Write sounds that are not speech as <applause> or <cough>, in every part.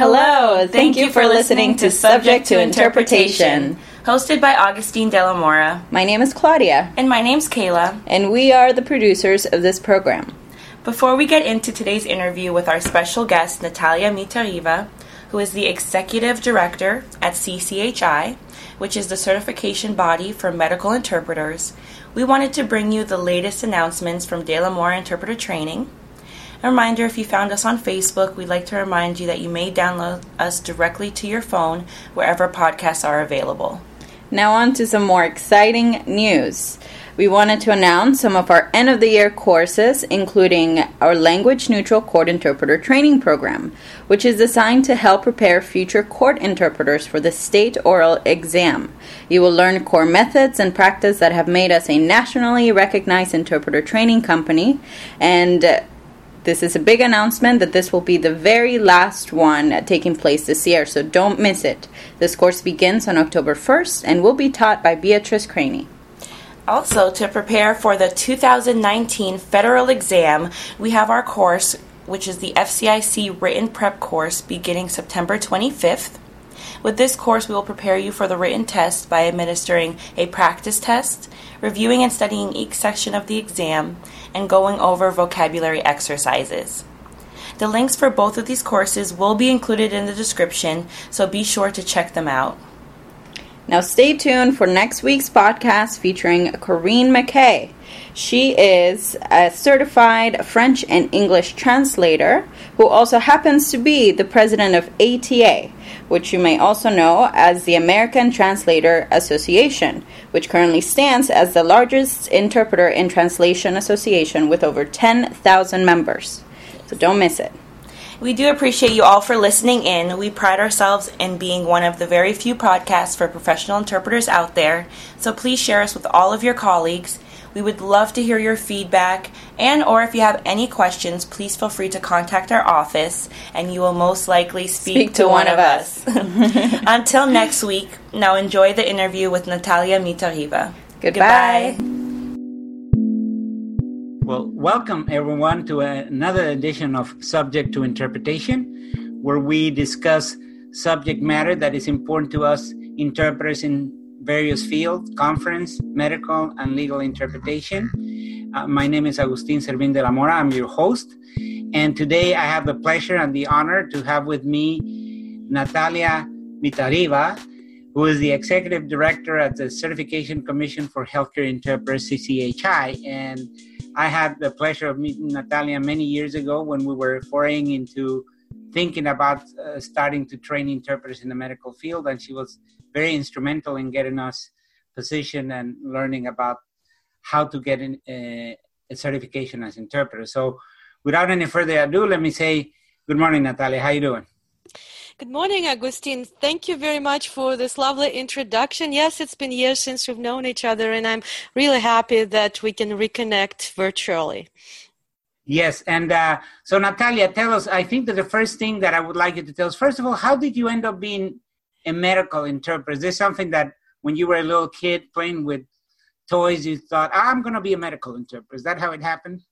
Hello, thank you for listening to Subject to Interpretation, hosted by Augustine de la Mora. My name is Claudia, And my name's Kayla. and we are the producers of this program. Before we get into today's interview with our special guest, Natalia Mytareva, who is the Executive Director at CCHI, which is the certification body for medical interpreters, we wanted to bring you the latest announcements from De La Mora Interpreter Training. A reminder if you found us on Facebook, we'd like to remind you that you may download us directly to your phone wherever podcasts are available. Now, on to some more exciting news. We wanted to announce some of our end of the year courses, including our language neutral court interpreter training program, which is designed to help prepare future court interpreters for the state oral exam. You will learn core methods and practice that have made us a nationally recognized interpreter training company, and this is a big announcement that this will be the very last one taking place this year, so don't miss it. This course begins on October 1st and will be taught by Beatrice Craney. Also, to prepare for the 2019 federal exam, we have our course, which is the FCIC written prep course, beginning September 25th. With this course, we will prepare you for the written test by administering a practice test, reviewing and studying each section of the exam, and going over vocabulary exercises. The links for both of these courses will be included in the description, so be sure to check them out. Now, stay tuned for next week's podcast featuring Corinne McKay. She is a certified French and English translator who also happens to be the president of ATA, which you may also know as the American Translator Association, which currently stands as the largest interpreter and translation association with over 10,000 members. So don't miss it. We do appreciate you all for listening in. We pride ourselves in being one of the very few podcasts for professional interpreters out there, so please share us with all of your colleagues. We would love to hear your feedback and or if you have any questions, please feel free to contact our office and you will most likely speak, Speak to one of us. <laughs> Until next week, now enjoy the interview with Natalia Mytareva. Goodbye. Well, welcome everyone to another edition of Subject to Interpretation, where we discuss subject matter that is important to us interpreters in various fields conference, medical, and legal interpretation. Uh, my name is Agustin Servín de la Mora. I'm your host. And today I have the pleasure and the honor to have with me Natalia Mytareva, who is the executive director at the Certification Commission for Healthcare Interpreters, CCHI. And I had the pleasure of meeting Natalia many years ago when we were foraying into thinking about uh, starting to train interpreters in the medical field, and she was very instrumental in getting us positioned and learning about how to get in, uh, a certification as interpreter. So, without any further ado, let me say good morning, Natalia. How you doing? Good morning, Agustin. Thank you very much for this lovely introduction. Yes, it's been years since we've known each other, and I'm really happy that we can reconnect virtually. Yes, and uh, so Natalia, tell us. I think that the first thing that I would like you to tell us, first of all, how did you end up being a medical interpreter? Is this something that when you were a little kid playing with toys, you thought, ah, I'm going to be a medical interpreter? Is that how it happened?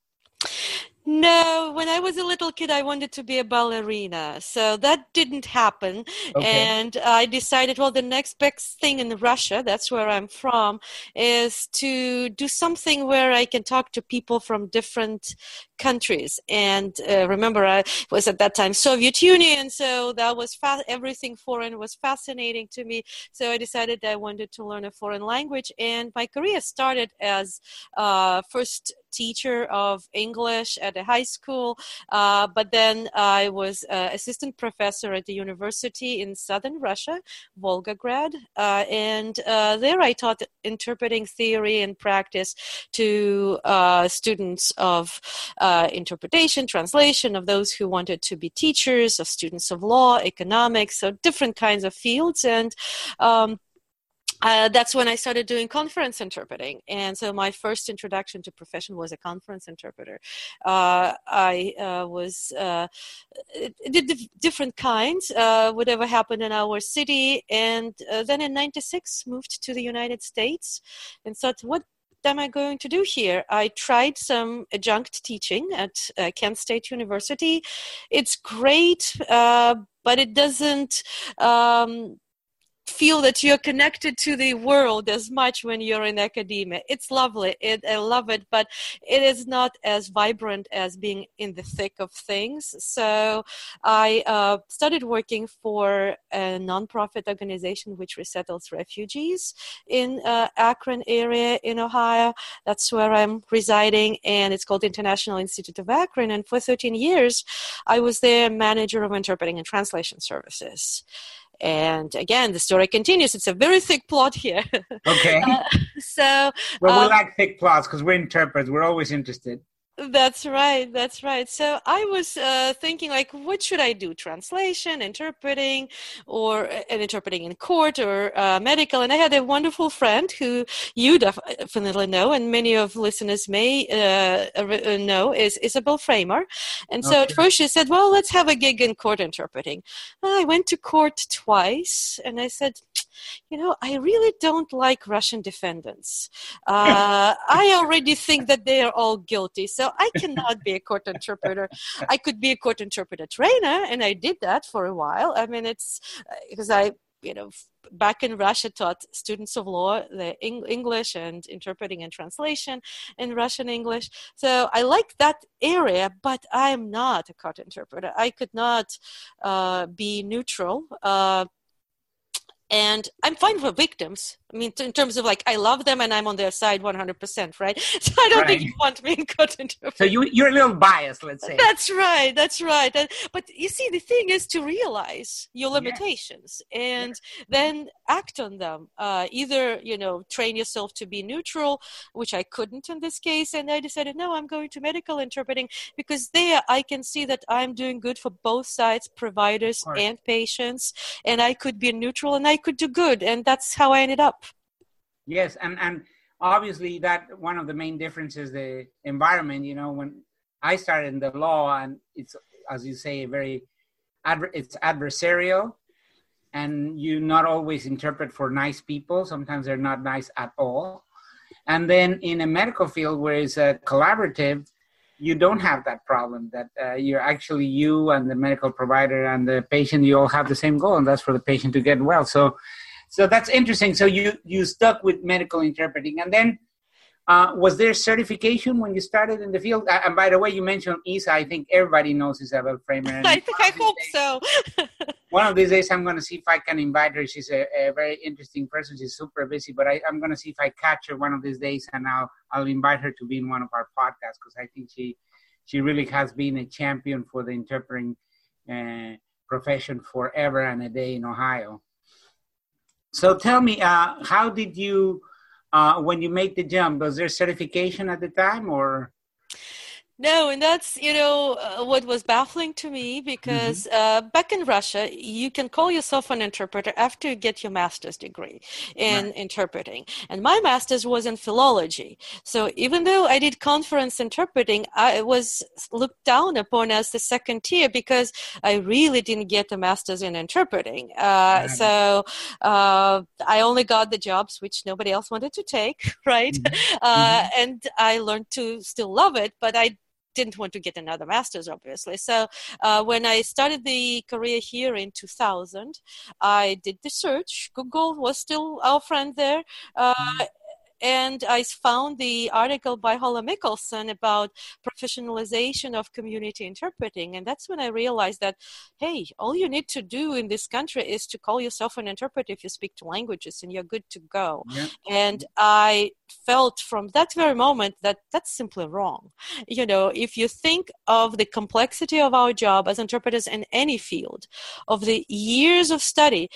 No, when I was a little kid, I wanted to be a ballerina. So that didn't happen. Okay. And I decided, well, the next best thing in Russia, that's where I'm from, is to do something where I can talk to people from different countries. And uh, remember, I was at that time Soviet Union, so that was fa- everything foreign was fascinating to me. So I decided I wanted to learn a foreign language. And my career started as uh, first teacher of English at a high school, uh, but then I was uh, assistant professor at the university in southern Russia, Volgograd, uh, and uh, there I taught interpreting theory and practice to uh, students of interpretation, translation, of those who wanted to be teachers, of students of law, economics, so different kinds of fields, and um, uh, that's when I started doing conference interpreting. And so my first introduction to profession was a conference interpreter. Uh, I uh, was uh, did different kinds, uh, whatever happened in our city, and uh, then in '96 moved to the United States and thought, what am I going to do here? I tried some adjunct teaching at uh, Kent State University. It's great, uh, but it doesn't. Um, feel that you're connected to the world as much when you're in academia. It's lovely. It, I love it, but it is not as vibrant as being in the thick of things. So I uh, started working for a nonprofit organization which resettles refugees in uh, Akron area in Ohio. That's where I'm residing, and it's called International Institute of Akron. And for 13 years, I was their manager of interpreting and translation services. And again, the story continues. It's a very thick plot here. Okay. <laughs> uh, so, well, we um, like thick plots because we're interpreters. We're always interested. That's right. That's right. So I was uh, thinking, like, what should I do? Translation, interpreting, or uh, interpreting in court or uh, medical. And I had a wonderful friend who you definitely know, and many of listeners may uh, uh know, is Isabel Framer. And so okay. at first she said, "Well, let's have a gig in court interpreting." I went to court twice, and I said, you know, I really don't like Russian defendants. Uh, I already think that they are all guilty, so I cannot be a court interpreter. I could be a court interpreter trainer, and I did that for a while. I mean, it's because uh, I you know back in russia taught students of law the english and interpreting and translation in russian english so i like that area but i am not a court interpreter i could not uh, be neutral uh, and I'm fine for victims. I mean, in terms of like, I love them and I'm on their side 100%, right? <laughs> So I don't right. think you want me <laughs> in court So you, you're a little biased, let's say. That's right, that's right. But you see, the thing is to realize your limitations yeah. and yeah. then act on them. Uh, either, you know, train yourself to be neutral, which I couldn't in this case. And I decided, no, I'm going to medical interpreting because there I can see that I'm doing good for both sides, providers and patients. And I could be neutral and I could do good. And that's how I ended up. Yes. And, and obviously that one of the main differences, the environment, you know, when I started in the law and it's, as you say, very, it's adversarial and you not always interpret for nice people. Sometimes they're not nice at all. And then in a medical field where it's a collaborative, you don't have that problem that uh, you're actually you and the medical provider and the patient you all have the same goal and that's for the patient to get well. So so that's interesting. So you you stuck with medical interpreting. And then uh, was there certification when you started in the field? Uh, and by the way, you mentioned Isa. I think everybody knows Isabel Framer. <laughs> I think I hope days, so. <laughs> one of these days, I'm going to see if I can invite her. She's a, a very interesting person. She's super busy, but I, am going to see if I catch her one of these days, and I'll I'll invite her to be in one of our podcasts because I think she she really has been a champion for the interpreting uh, profession forever and a day in Ohio. So tell me, uh, how did you? Uh, when you make the jump was there certification at the time or no, and that's you know uh, what was baffling to me because mm-hmm. uh, back in Russia, you can call yourself an interpreter after you get your master's degree in right. interpreting, and my master's was in philology. So even though I did conference interpreting, I was looked down upon as the second tier because I really didn't get a master's in interpreting. Uh, right. So uh, I only got the jobs which nobody else wanted to take, <laughs> right? Mm-hmm. Uh, mm-hmm. And I learned to still love it, but I didn't want to get another master's, obviously. So uh, when I started the career here in 2000, I did the search. Google was still our friend there. Uh, and I found the article by Holly Mikkelson about professionalization of community interpreting. And that's when I realized that, hey, all you need to do in this country is to call yourself an interpreter if you speak two languages and you're good to go. Yeah. And I felt from that very moment that that's simply wrong. You know, if you think of the complexity of our job as interpreters in any field, of the years of study,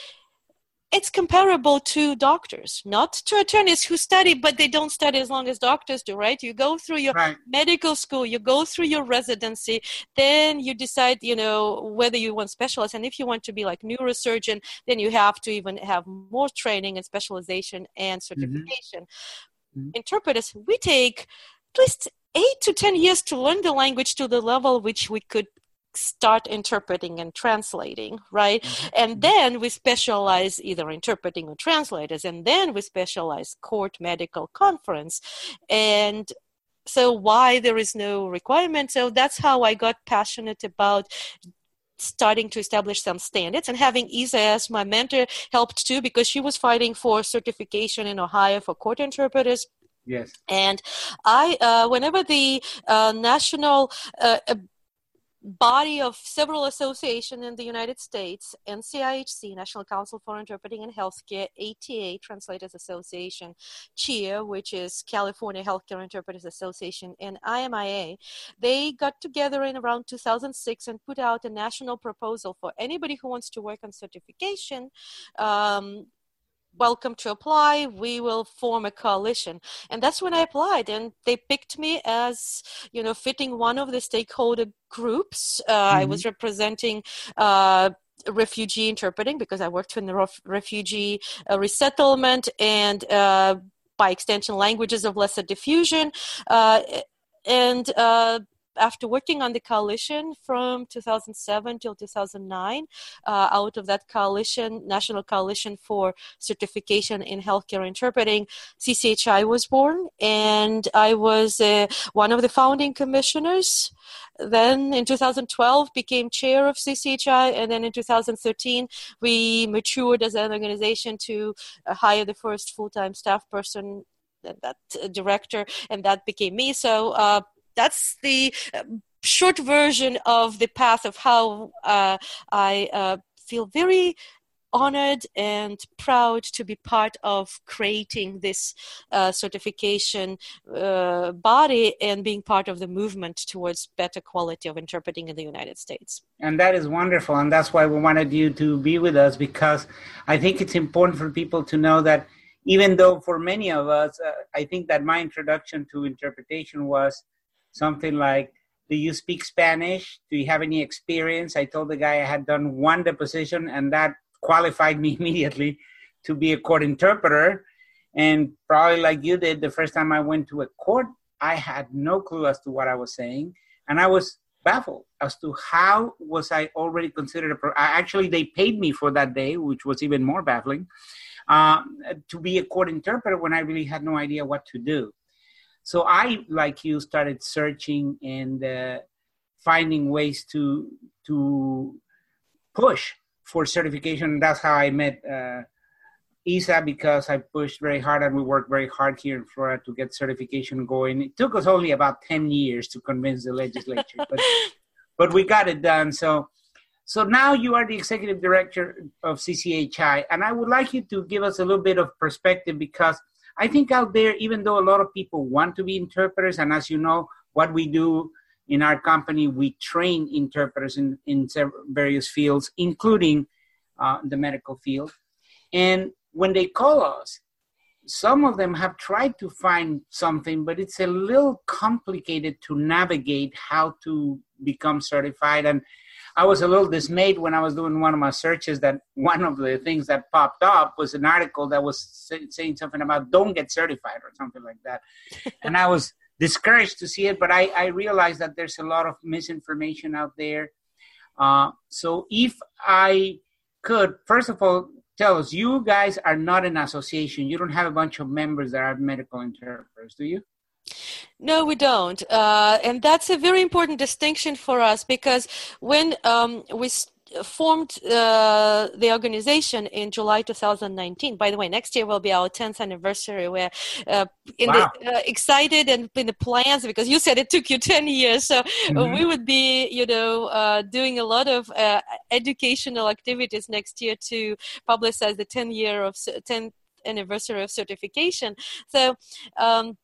it's comparable to doctors, not to attorneys who study, but they don't study as long as doctors do, right? You go through your right. medical school, you go through your residency, then you decide, you know, whether you want specialists. And if you want to be like neurosurgeon, then you have to even have more training and specialization and mm-hmm. certification. Mm-hmm. Interpreters, we take at least eight to ten years to learn the language to the level which we could start interpreting and translating, right? Mm-hmm. And then we specialize either interpreting or translators, and then we specialize court medical conference. And so why there is no requirement so that's how i got passionate about starting to establish some standards and having isa as my mentor helped too because she was fighting for certification in ohio for court interpreters Yes. And I, uh, whenever the uh, national uh, body of several associations in the United States, NCIHC, National Council for Interpreting in Healthcare, ATA, Translators Association, CHIA, which is California Healthcare Interpreters Association, and IMIA, they got together in around 2006 and put out a national proposal for anybody who wants to work on certification. Um, welcome to apply we will form a coalition and that's when i applied and they picked me as you know fitting one of the stakeholder groups uh, mm-hmm. i was mm-hmm. representing uh, refugee interpreting because i worked in the ref- refugee uh, resettlement and uh, by extension languages of lesser diffusion uh, and uh, after working on the coalition from 2007 till 2009, uh, out of that coalition, National Coalition for Certification in Healthcare Interpreting, CCHI was born, and I was uh, one of the founding commissioners. Then in 2012 became chair of CCHI, and then in 2013 we matured as an organization to uh, hire the first full-time staff person that, uh, director, and that became me. So uh, that's the uh, short version of the path of how uh, I uh, feel very honored and proud to be part of creating this uh, certification uh, body and being part of the movement towards better quality of interpreting in the United States. And that is wonderful. And that's why we wanted you to be with us because I think it's important for people to know that even though for many of us, uh, I think that my introduction to interpretation was something like, Do you speak Spanish? Do you have any experience? I told the guy I had done one deposition, and that qualified me <laughs> immediately to be a court interpreter. And probably like you did, the first time I went to a court, I had no clue as to what I was saying. And I was baffled as to how was I already considered a pro- actually they paid me for that day, which was even more baffling, uh, to be a court interpreter when I really had no idea what to do. So I, like you, started searching and uh, finding ways to to push for certification. That's how I met uh, Isa because I pushed very hard and we worked very hard here in Florida to get certification going. It took us only about ten years to convince the legislature, but <laughs> but we got it done. So. So now you are the executive director of CCHI, and I would like you to give us a little bit of perspective because I think out there, even though a lot of people want to be interpreters, and as you know, what we do in our company, we train interpreters in, in various fields, including uh, the medical field. And when they call us, some of them have tried to find something, but it's a little complicated to navigate how to become certified. And I was a little dismayed when I was doing one of my searches that one of the things that popped up was an article that was saying something about don't get certified or something like that. <laughs> and I was discouraged to see it, but I, I realized that there's a lot of misinformation out there. Uh, so if I could, first of all, tell us, you guys are not an association. You don't have a bunch of members that are medical interpreters, do you? No, we don't. Uh, and that's a very important distinction for us because when um, we st- formed uh, the organization in July 2019. By the way, next year will be our 10th anniversary. We're uh, in wow. the, uh, excited and in the plans because you said it took you <laughs> 10 years. So mm-hmm. we would be, you know, uh, doing a lot of uh, educational activities next year to publicize the 10 year of 10th anniversary of certification. So. Um,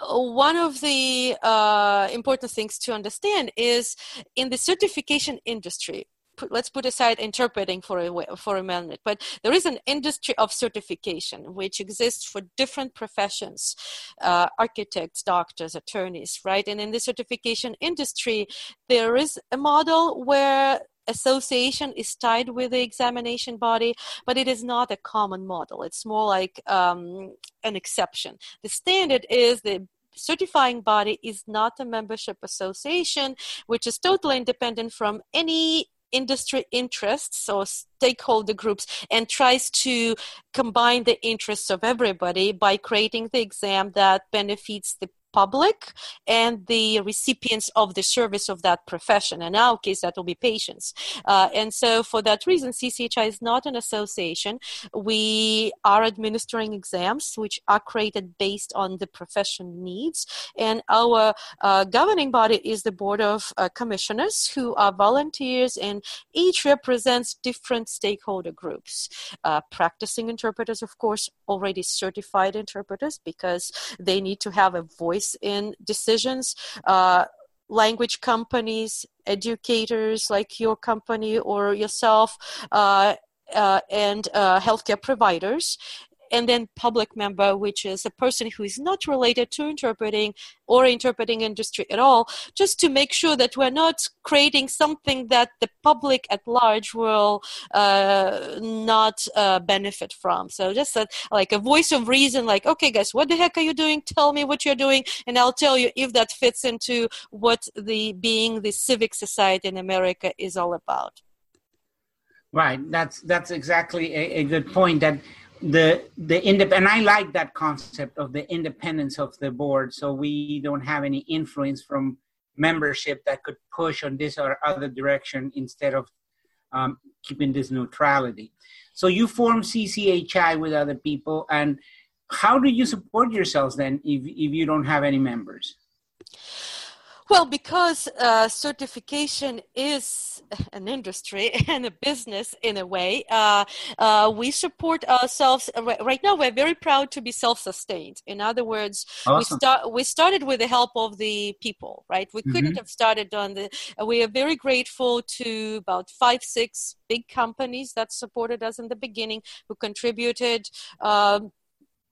one of the uh, important things to understand is in the certification industry let's put aside interpreting for a for a minute but there is an industry of certification which exists for different professions uh, architects doctors attorneys right and in the certification industry there is a model where association is tied with the examination body, but it is not a common model. It's more like um, an exception. The standard is the certifying body is not a membership association, which is totally independent from any industry interests or stakeholder groups and tries to combine the interests of everybody by creating the exam that benefits the public and the recipients of the service of that profession. In our case, that will be patients. Uh, and so, for that reason, CCHI is not an association. We are administering exams which are created based on the profession needs. And our uh, governing body is the Board of uh, Commissioners, who are volunteers and each represents different stakeholder groups. Uh, practicing interpreters, of course, already certified interpreters because they need to have a voice in decisions. Uh, language companies, educators like your company or yourself, uh, uh, and uh, healthcare providers and then public member, which is a person who is not related to interpreting or interpreting industry at all, just to make sure that we're not creating something that the public at large will uh, not uh, benefit from. So just like a voice of reason, like, okay, guys, what the heck are you doing? Tell me what you're doing, and I'll tell you if that fits into what the being the civic society in America is all about. Right. That's that's exactly a, a good point. That the the indep- and I like that concept of the independence of the board, so we don't have any influence from membership that could push on this or other direction instead of um, keeping this neutrality. So you form CCHI with other people, and how do you support yourselves then if if you don't have any members? Well, because uh, certification is an industry <laughs> and a business in a way, uh, uh, we support ourselves. Right now, we're very proud to be self-sustained. In other words, awesome. we start we started with the help of the people. Right, we mm-hmm. couldn't have started on the. we are very grateful to about five, six big companies that supported us in the beginning, who contributed. Um,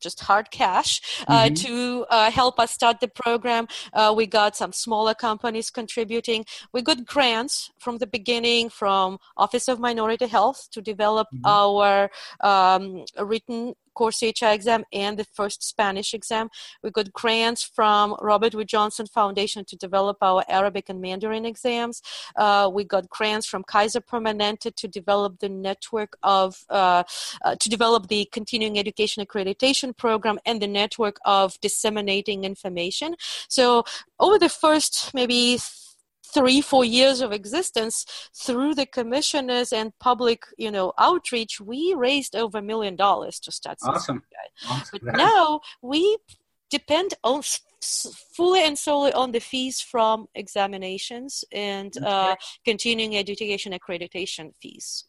just hard cash uh, mm-hmm. to uh, help us start the program. Uh, we got some smaller companies contributing. We got grants from the beginning from Office of Minority Health to develop mm-hmm. our um, written Core CHI exam and the first Spanish exam. We got grants from Robert Wood Johnson Foundation to develop our Arabic and Mandarin exams. Uh, we got grants from Kaiser Permanente to develop the network of, uh, uh, to develop the continuing education accreditation program and the network of disseminating information. So over the first maybe three four years of existence through the commissioners and public you know outreach we raised over a million dollars to start awesome. awesome. but now we depend on fully and solely on the fees from examinations and uh, continuing education accreditation fees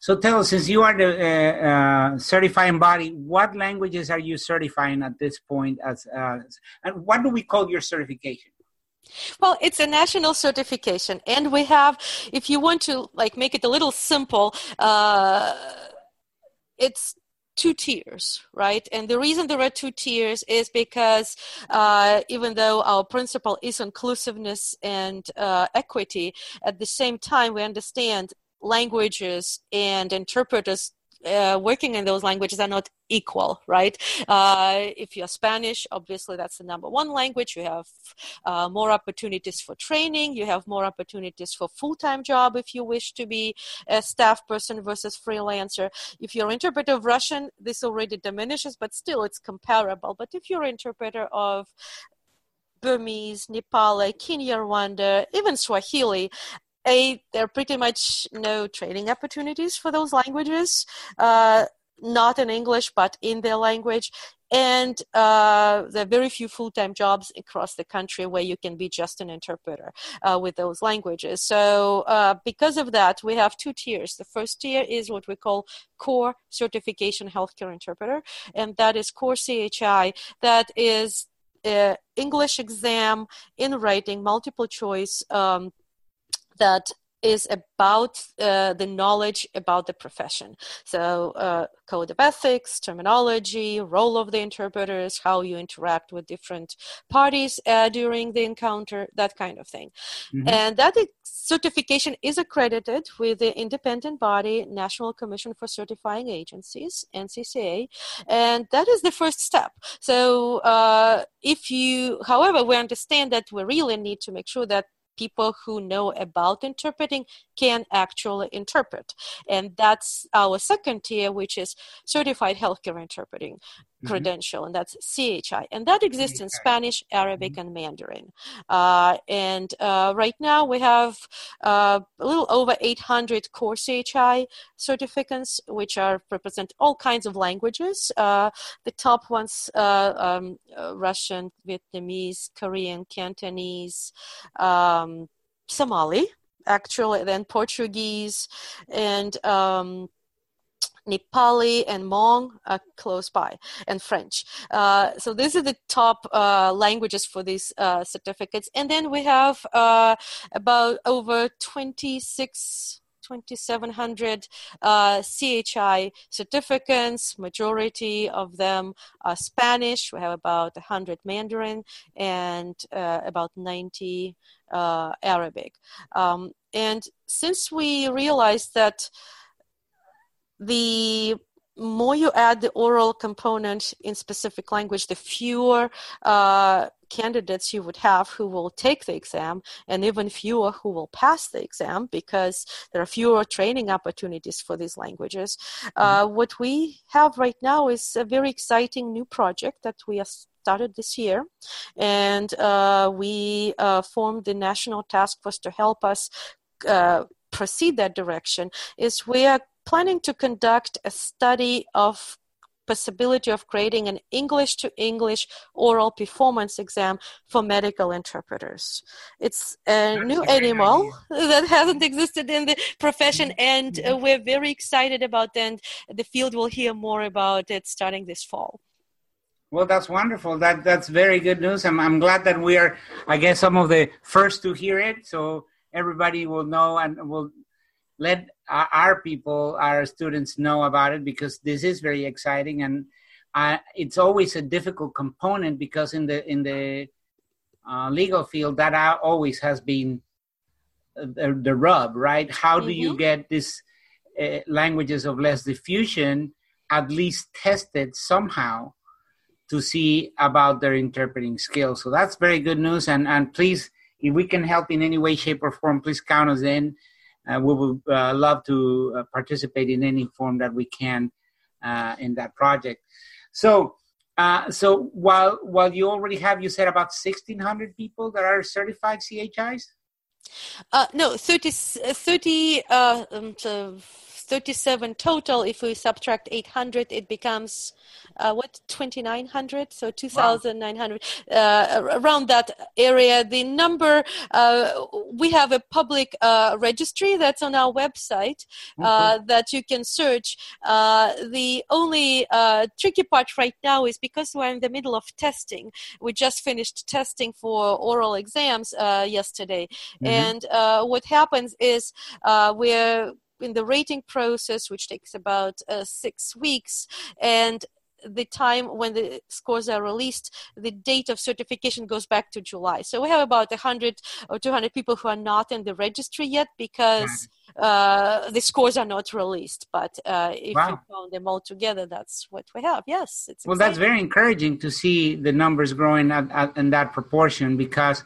so tell us, since you are the uh, uh, certifying body, what languages are you certifying at this point? As uh, and what do we call your certification? Well, it's a national certification, and we have, if you want to like make it a little simple, uh, it's two tiers, right? And the reason there are two tiers is because uh, even though our principle is inclusiveness and uh, equity, at the same time we understand languages and interpreters uh, working in those languages are not equal, right? Uh, if you're Spanish, obviously that's the number one language. You have uh, more opportunities for training. You have more opportunities for full-time job if you wish to be a staff person versus freelancer. If you're interpreter of Russian, this already diminishes, but still it's comparable. But if you're interpreter of Burmese, Nepali, Kinyarwanda, even Swahili, a, there are pretty much no training opportunities for those languages, uh, not in English, but in their language. And uh, there are very few full time jobs across the country where you can be just an interpreter uh, with those languages. So, uh, because of that, we have two tiers. The first tier is what we call core certification healthcare interpreter, and that is core CHI, that is English exam in writing, multiple choice. Um, that is about uh, the knowledge about the profession. So, uh, code of ethics, terminology, role of the interpreters, how you interact with different parties uh, during the encounter, that kind of thing. Mm-hmm. And that certification is accredited with the independent body, National Commission for Certifying Agencies, NCCA, and that is the first step. So, uh, if you, however, we understand that we really need to make sure that people who know about interpreting can actually interpret. And that's our second tier, which is certified healthcare interpreting. Credential, and that's CHI. And that exists in Spanish, Arabic, mm-hmm. and Mandarin. Uh, and uh, right now we have uh, a little over 800 core CHI certificates, which are represent all kinds of languages. Uh, the top ones uh, um, uh, Russian, Vietnamese, Korean, Cantonese. Um, Somali, actually, then Portuguese and um, Nepali and Hmong are close by, and French. Uh, so these are the top uh, languages for these uh, certificates. And then we have uh, about over 26 2,700 uh, CHI certificates. Majority of them are Spanish. We have about 100 Mandarin and uh, about 90 uh, Arabic. Um, and since we realized that the more you add the oral component in specific language, the fewer uh, candidates you would have who will take the exam, and even fewer who will pass the exam because there are fewer training opportunities for these languages. Uh, mm-hmm. what we have right now is a very exciting new project that we have started this year, and uh, we uh, formed the national task force to help us uh, proceed that direction. Is we are planning to conduct a study of possibility of creating an English to English oral performance exam for medical interpreters. It's a That's new a animal idea. <laughs> that hasn't existed in the profession, mm-hmm. and uh, mm-hmm. we're very excited about it. And the field will hear more about it starting this fall. Well, that's wonderful. That that's very good news. I'm I'm glad that we are, I guess, some of the first to hear it. So everybody will know and will let our people, our students know about it because this is very exciting and uh, it's always a difficult component because in the in the uh, legal field that always has been the, the rub, right? How do mm-hmm. you get these uh, languages of less diffusion at least tested somehow to see about their interpreting skills? So that's very good news. And and please, if we can help in any way, shape, or form, please count us in uh, we would uh, love to uh, participate in any form that we can uh, in that project. So, so while while you already have, you said about sixteen hundred people that are certified CHIs. No, 30, 30 um, 37 total. If we subtract 800, it becomes uh, what 2900 so 2900 wow. uh, around that area the number uh, we have a public uh, registry that's on our website mm-hmm. that you can search uh, the only tricky part right now is because we're in the middle of testing we just finished testing for oral exams yesterday mm-hmm. and what happens is we're in the rating process, which takes about uh, six weeks, and the time when the scores are released, the date of certification goes back to July. So we have about 100 or 200 people who are not in the registry yet because uh, the scores are not released. But uh, if wow. you count them all together, that's what we have. Yes, it's well. Exciting. That's very encouraging to see the numbers growing at, at, in that proportion. Because,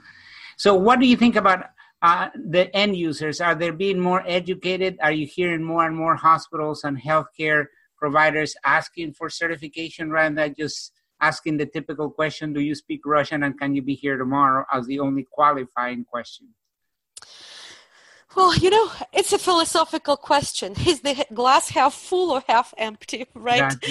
so what do you think about uh, the end users? Are they being more educated? Are you hearing more and more hospitals and healthcare providers asking for certification rather than just asking the typical question, do you speak Russian and can you be here tomorrow as the only qualifying question? Well, you know, it's a philosophical question. Is the glass half full or half empty, right? <laughs>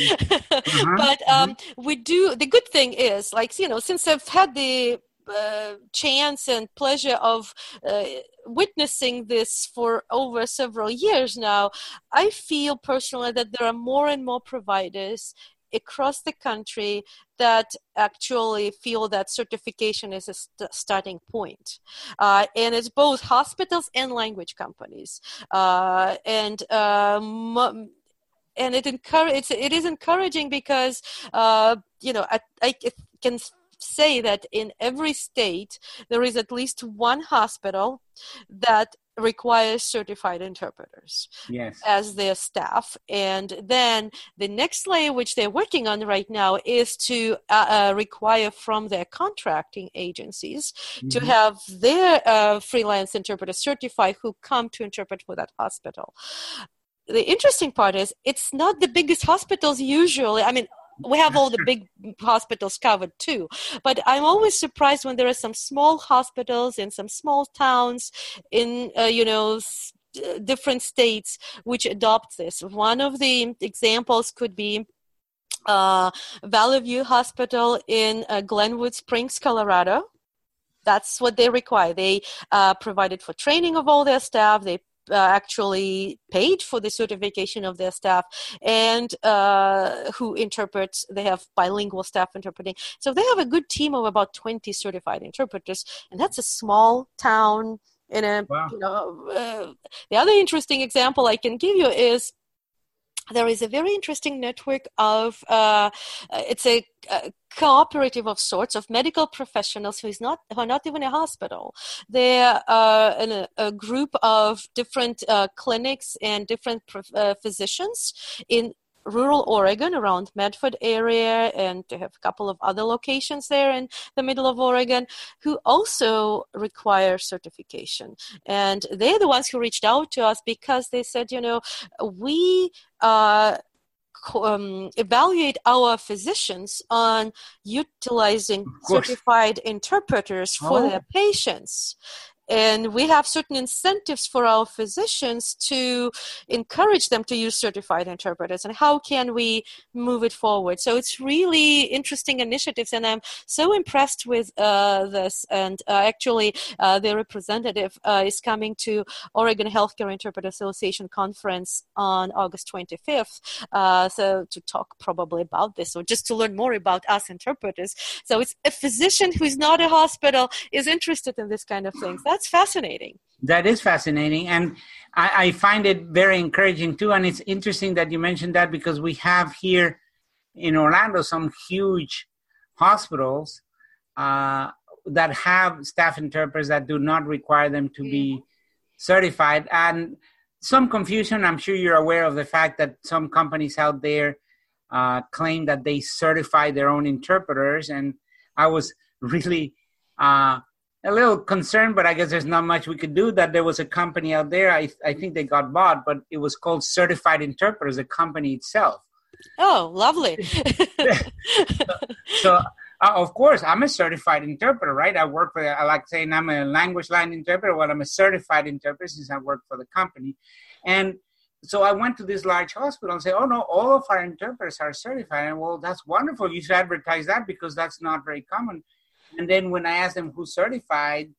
Uh-huh. but um, mm-hmm. we do, the good thing is, like, you know, since I've had the uh, chance and pleasure of uh, witnessing this for over several years now, I feel personally that there are more and more providers across the country that actually feel that certification is a st- starting point. Uh, and it's both hospitals and language companies. Uh, and um, and it encourage it is encouraging because uh, you know I, I can say that in every state there is at least one hospital that requires certified interpreters yes. as their staff and then the next layer which they're working on right now is to uh, uh, require from their contracting agencies mm-hmm. to have their uh, freelance interpreters certified who come to interpret for that hospital the interesting part is it's not the biggest hospitals usually i mean we have all the big hospitals covered too but i'm always surprised when there are some small hospitals in some small towns in uh, you know s- different states which adopt this one of the examples could be uh, Valley View Hospital in uh, Glenwood Springs, Colorado. That's what they require. They uh, provided for training of all their staff. They uh, actually paid for the certification of their staff and uh, who interprets they have bilingual staff interpreting so they have a good team of about 20 certified interpreters and that's a small town in a wow. you know uh, the other interesting example i can give you is there is a very interesting network of uh, it's a, a, cooperative of sorts of medical professionals who is not who are not even a hospital. They're uh, a, a, group of different uh, clinics and different uh, physicians in rural Oregon around Medford area, and they have a couple of other locations there in the middle of Oregon who also require certification. And they're the ones who reached out to us because they said, you know, we uh, um, evaluate our physicians on utilizing certified interpreters for oh. their patients and we have certain incentives for our physicians to encourage them to use certified interpreters and how can we move it forward? So it's really interesting initiatives and i'm so impressed with uh, this and uh, actually uh, the representative uh, is coming to oregon healthcare interpreter association conference on august 25th uh, so to talk probably about this or just to learn more about us interpreters. So it's a physician who's not a hospital is interested in this kind of things. That's fascinating. That is fascinating. And I, I, find it very encouraging too. And it's interesting that you mentioned that because we have here in Orlando some huge hospitals uh, that have staff interpreters that do not require them to be mm-hmm. certified. And some confusion. I'm sure you're aware of the fact that some companies out there uh, claim that they certify their own interpreters. And I was really uh, a little concerned, but I guess there's not much we could do. That there was a company out there. I I think they got bought, but it was called Certified Interpreters, the company itself. Oh, lovely. so, <laughs> so uh, of course, I'm a certified interpreter, right? I work for. I like saying I'm a language line interpreter. Well, I'm a certified interpreter since I work for the company, and so I went to this large hospital and said, "Oh no, all of our interpreters are certified." And well, that's wonderful. You should advertise that because that's not very common. And then when I asked them who certified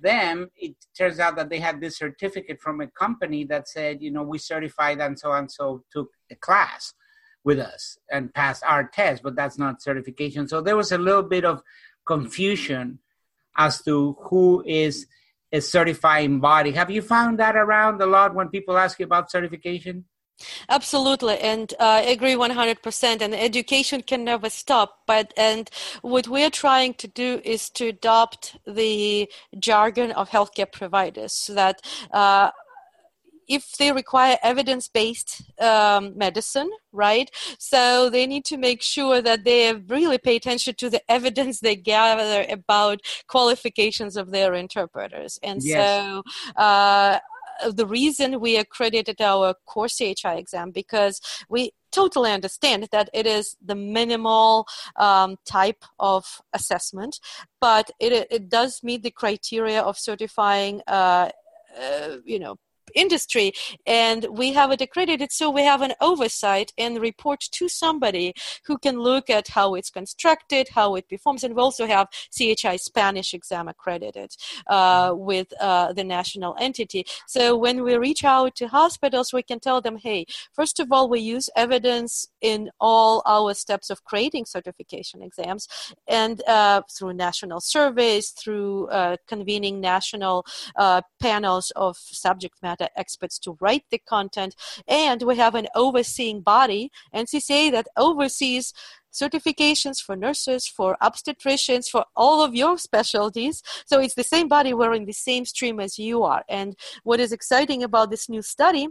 them, it turns out that they had this certificate from a company that said, you know, we certified and so and so took a class with us and passed our test, but that's not certification. So there was a little bit of confusion as to who is a certifying body. Have you found that around a lot when people ask you about certification? Absolutely, and uh, I agree 100%. And education can never stop. But and what we're trying to do is to adopt the jargon of healthcare providers, so that. Uh, if they require evidence-based um, medicine, right? So they need to make sure that they really pay attention to the <laughs> evidence they gather about qualifications of their interpreters. And yes. so uh, the reason we accredited our core CHI exam because we totally understand that it is the minimal um, type of assessment, but it, it does meet the criteria of certifying, uh, uh, you know, industry and we have it accredited so we have an oversight and report to somebody who can look at how it's constructed how it performs and we also have chi spanish exam accredited uh, with uh, the national entity. So when we reach out to hospitals we can tell them hey first of all we use evidence in all our steps of creating certification exams and uh, through national surveys through uh, convening national uh, panels of subject matter experts to write the content. And we have an overseeing body, NCCA, that oversees certifications for nurses, for obstetricians, for all of your specialties. So it's the same body, we're in the same stream as you are. And what is exciting about this new study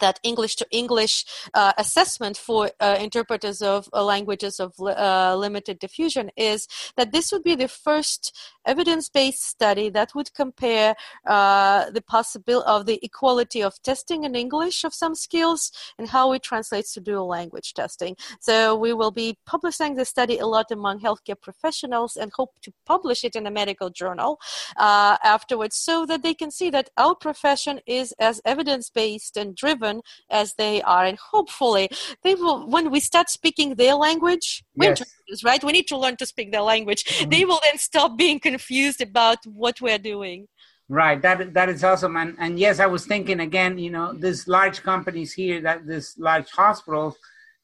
that English to English uh, assessment for uh, interpreters of uh, languages of uh, limited diffusion is that this would be the first evidence-based study that would compare uh, the possibility of the equality of testing in English of some skills and how it translates to dual language testing. So we will be publishing the study a lot among healthcare professionals and hope to publish it in a medical journal uh, afterwards so that they can see that our profession is as evidence-based and driven as they are and hopefully they will when we start speaking their language yes. right? We need to learn to speak their language. Mm-hmm. they will then stop being confused about what we're doing. Right. That that is awesome. And and yes i was thinking again you know these large companies here that this large hospitals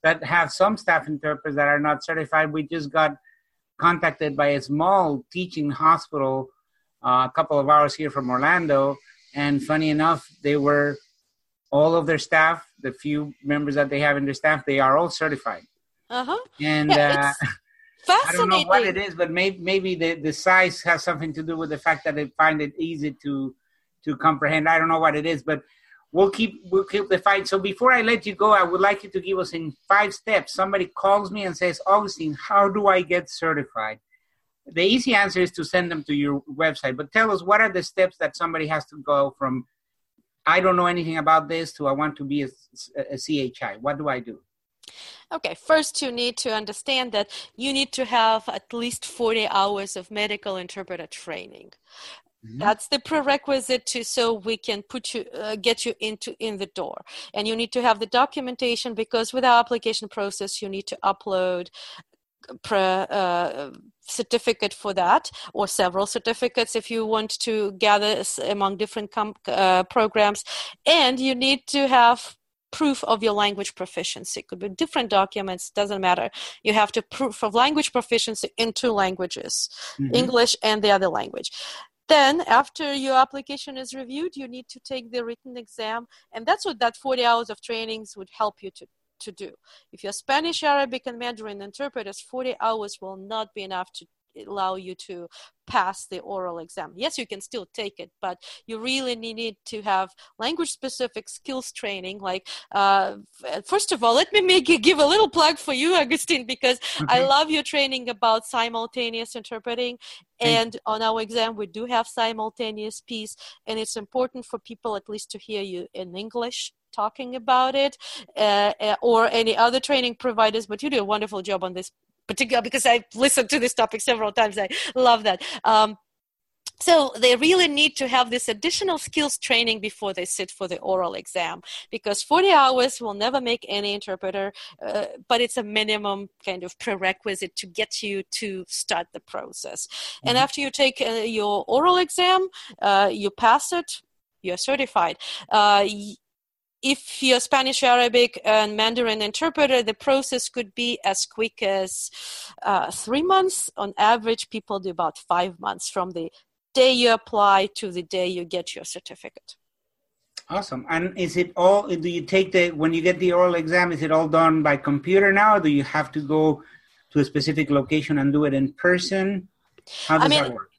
that have some staff interpreters that are not certified we just got contacted by a small teaching hospital uh, a couple of hours here from orlando. And funny enough they were all of their staff, the few members that they have in their staff, they are all certified. Uh-huh. And yeah, uh, <laughs> I don't know what it is, but maybe maybe the, the size has something to do with the fact that they find it easy to to comprehend. I don't know what it is, but we'll keep we'll keep the fight. So before I let you go, I would like you to give us in five steps. Somebody calls me and says, Augustine, how do I get certified? The easy answer is to send them to your website. But tell us what are the steps that somebody has to go from I don't know anything about this to I want to be a, a CHI. What do I do? Okay, first you need to understand that you need to have at least 40 hours of medical interpreter training. Mm-hmm. That's the prerequisite to so we can put you uh, get you into in the door. And you need to have the documentation because with our application process you need to upload pre, uh, certificate for that or several certificates if you want to gather among different com- uh, programs. And you need to have proof of your language proficiency. It could be different documents doesn't matter. You have to proof of language proficiency in two languages mm-hmm. english and the other language. Then after your application is reviewed you need to take the written exam and that's what that 40 hours of trainings would help you to to do. If you're Spanish, Arabic, and Mandarin interpreters, 40 hours will not be enough to allow you to pass the oral exam. Yes, you can still take it, but you really need to have language specific skills training. Like, uh, first of all, let me make give a little plug for you, Augustine, because okay. I love your training about simultaneous interpreting. And on our exam, we do have simultaneous piece, and it's important for people at least to hear you in English talking about it uh, uh, or any other training providers, but you do a wonderful job on this particular because I've listened to this topic several times. I love that. Um, so they really need to have this additional skills training before they sit for the oral exam because 40 hours will never make any interpreter, uh, but it's a minimum kind of prerequisite to get you to start the process. Mm-hmm. And after you take uh, your oral exam, uh, you pass it, you're certified. Uh, if you're Spanish, Arabic, and Mandarin interpreter, the process could be as quick as uh, three months. On average, people do about five months from the day you apply to the day you get your certificate. Awesome. And is it all, do you take the, when you get the oral exam, is it all done by computer now? do you have to go to a specific location and do it in person? How does I mean, that work?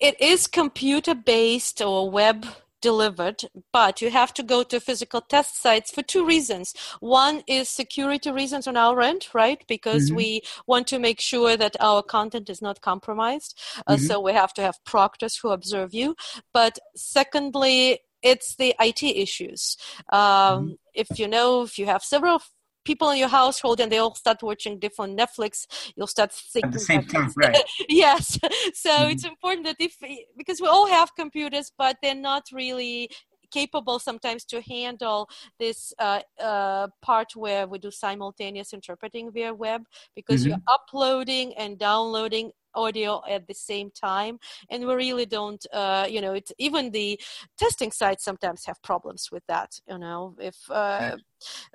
It is computer based or web delivered, but you have to go to physical test sites for two reasons. One is security reasons on our end, right? Because mm-hmm. we want to make sure that our content is not compromised. Uh, mm-hmm. So we have to have proctors who observe you. But secondly, it's the IT issues. Um, mm-hmm. If you know, if you have several people in your household and they all start watching different Netflix, you'll start thinking at the same time, right? <laughs> yes. So mm-hmm. it's important that if because we all have computers, but they're not really capable sometimes to handle this uh, uh, part where we do simultaneous interpreting via web because mm-hmm. you're uploading and downloading audio at the same time. And we really don't uh, you know it even the testing sites sometimes have problems with that you know. If uh,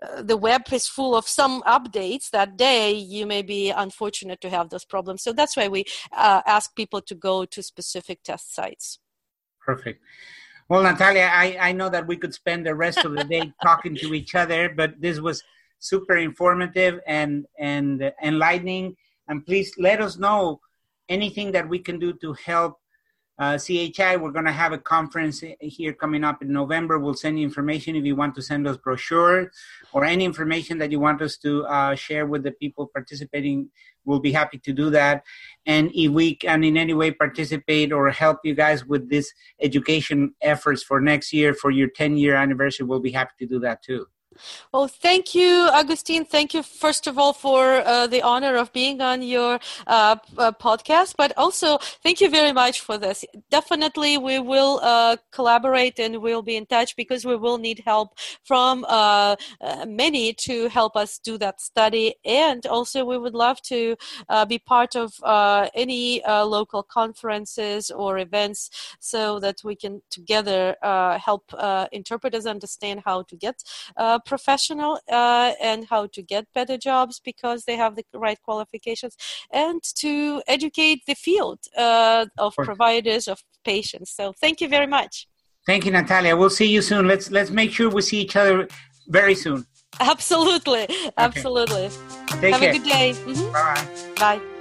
uh, the web is full of some updates that day you may be unfortunate to have those problems. So that's why we uh, ask people to go to specific test sites. Perfect well natalia I, I know that we could spend the rest of the day <laughs> talking to each other but this was super informative and and enlightening. And please let us know anything that we can do to help uh, CHI. We're going to have a conference here coming up in November. We'll send you information if you want to send us brochure or any information that you want us to uh, share with the people participating. We'll be happy to do that. And if we can in any way participate or help you guys with this education efforts for next year for your 10 year anniversary, we'll be happy to do that too. Well, thank you, Agustin. Thank you, first of all, for uh, the honor of being on your uh, uh, podcast, but also thank you very much for this. Definitely, we will uh, collaborate and we'll be in touch because we will need help from uh, uh, many to help us do that study. And also, we would love to be part of any local conferences or events so that we can together help interpreters understand how to get professional uh, and how to get better jobs because they have the right qualifications and to educate the field uh, of providers of patients. So thank you very much. Thank you natalia. We'll see you soon. Let's let's make sure we see each other very soon. Absolutely. Okay. absolutely. Take have care. a good day. Mm-hmm. bye bye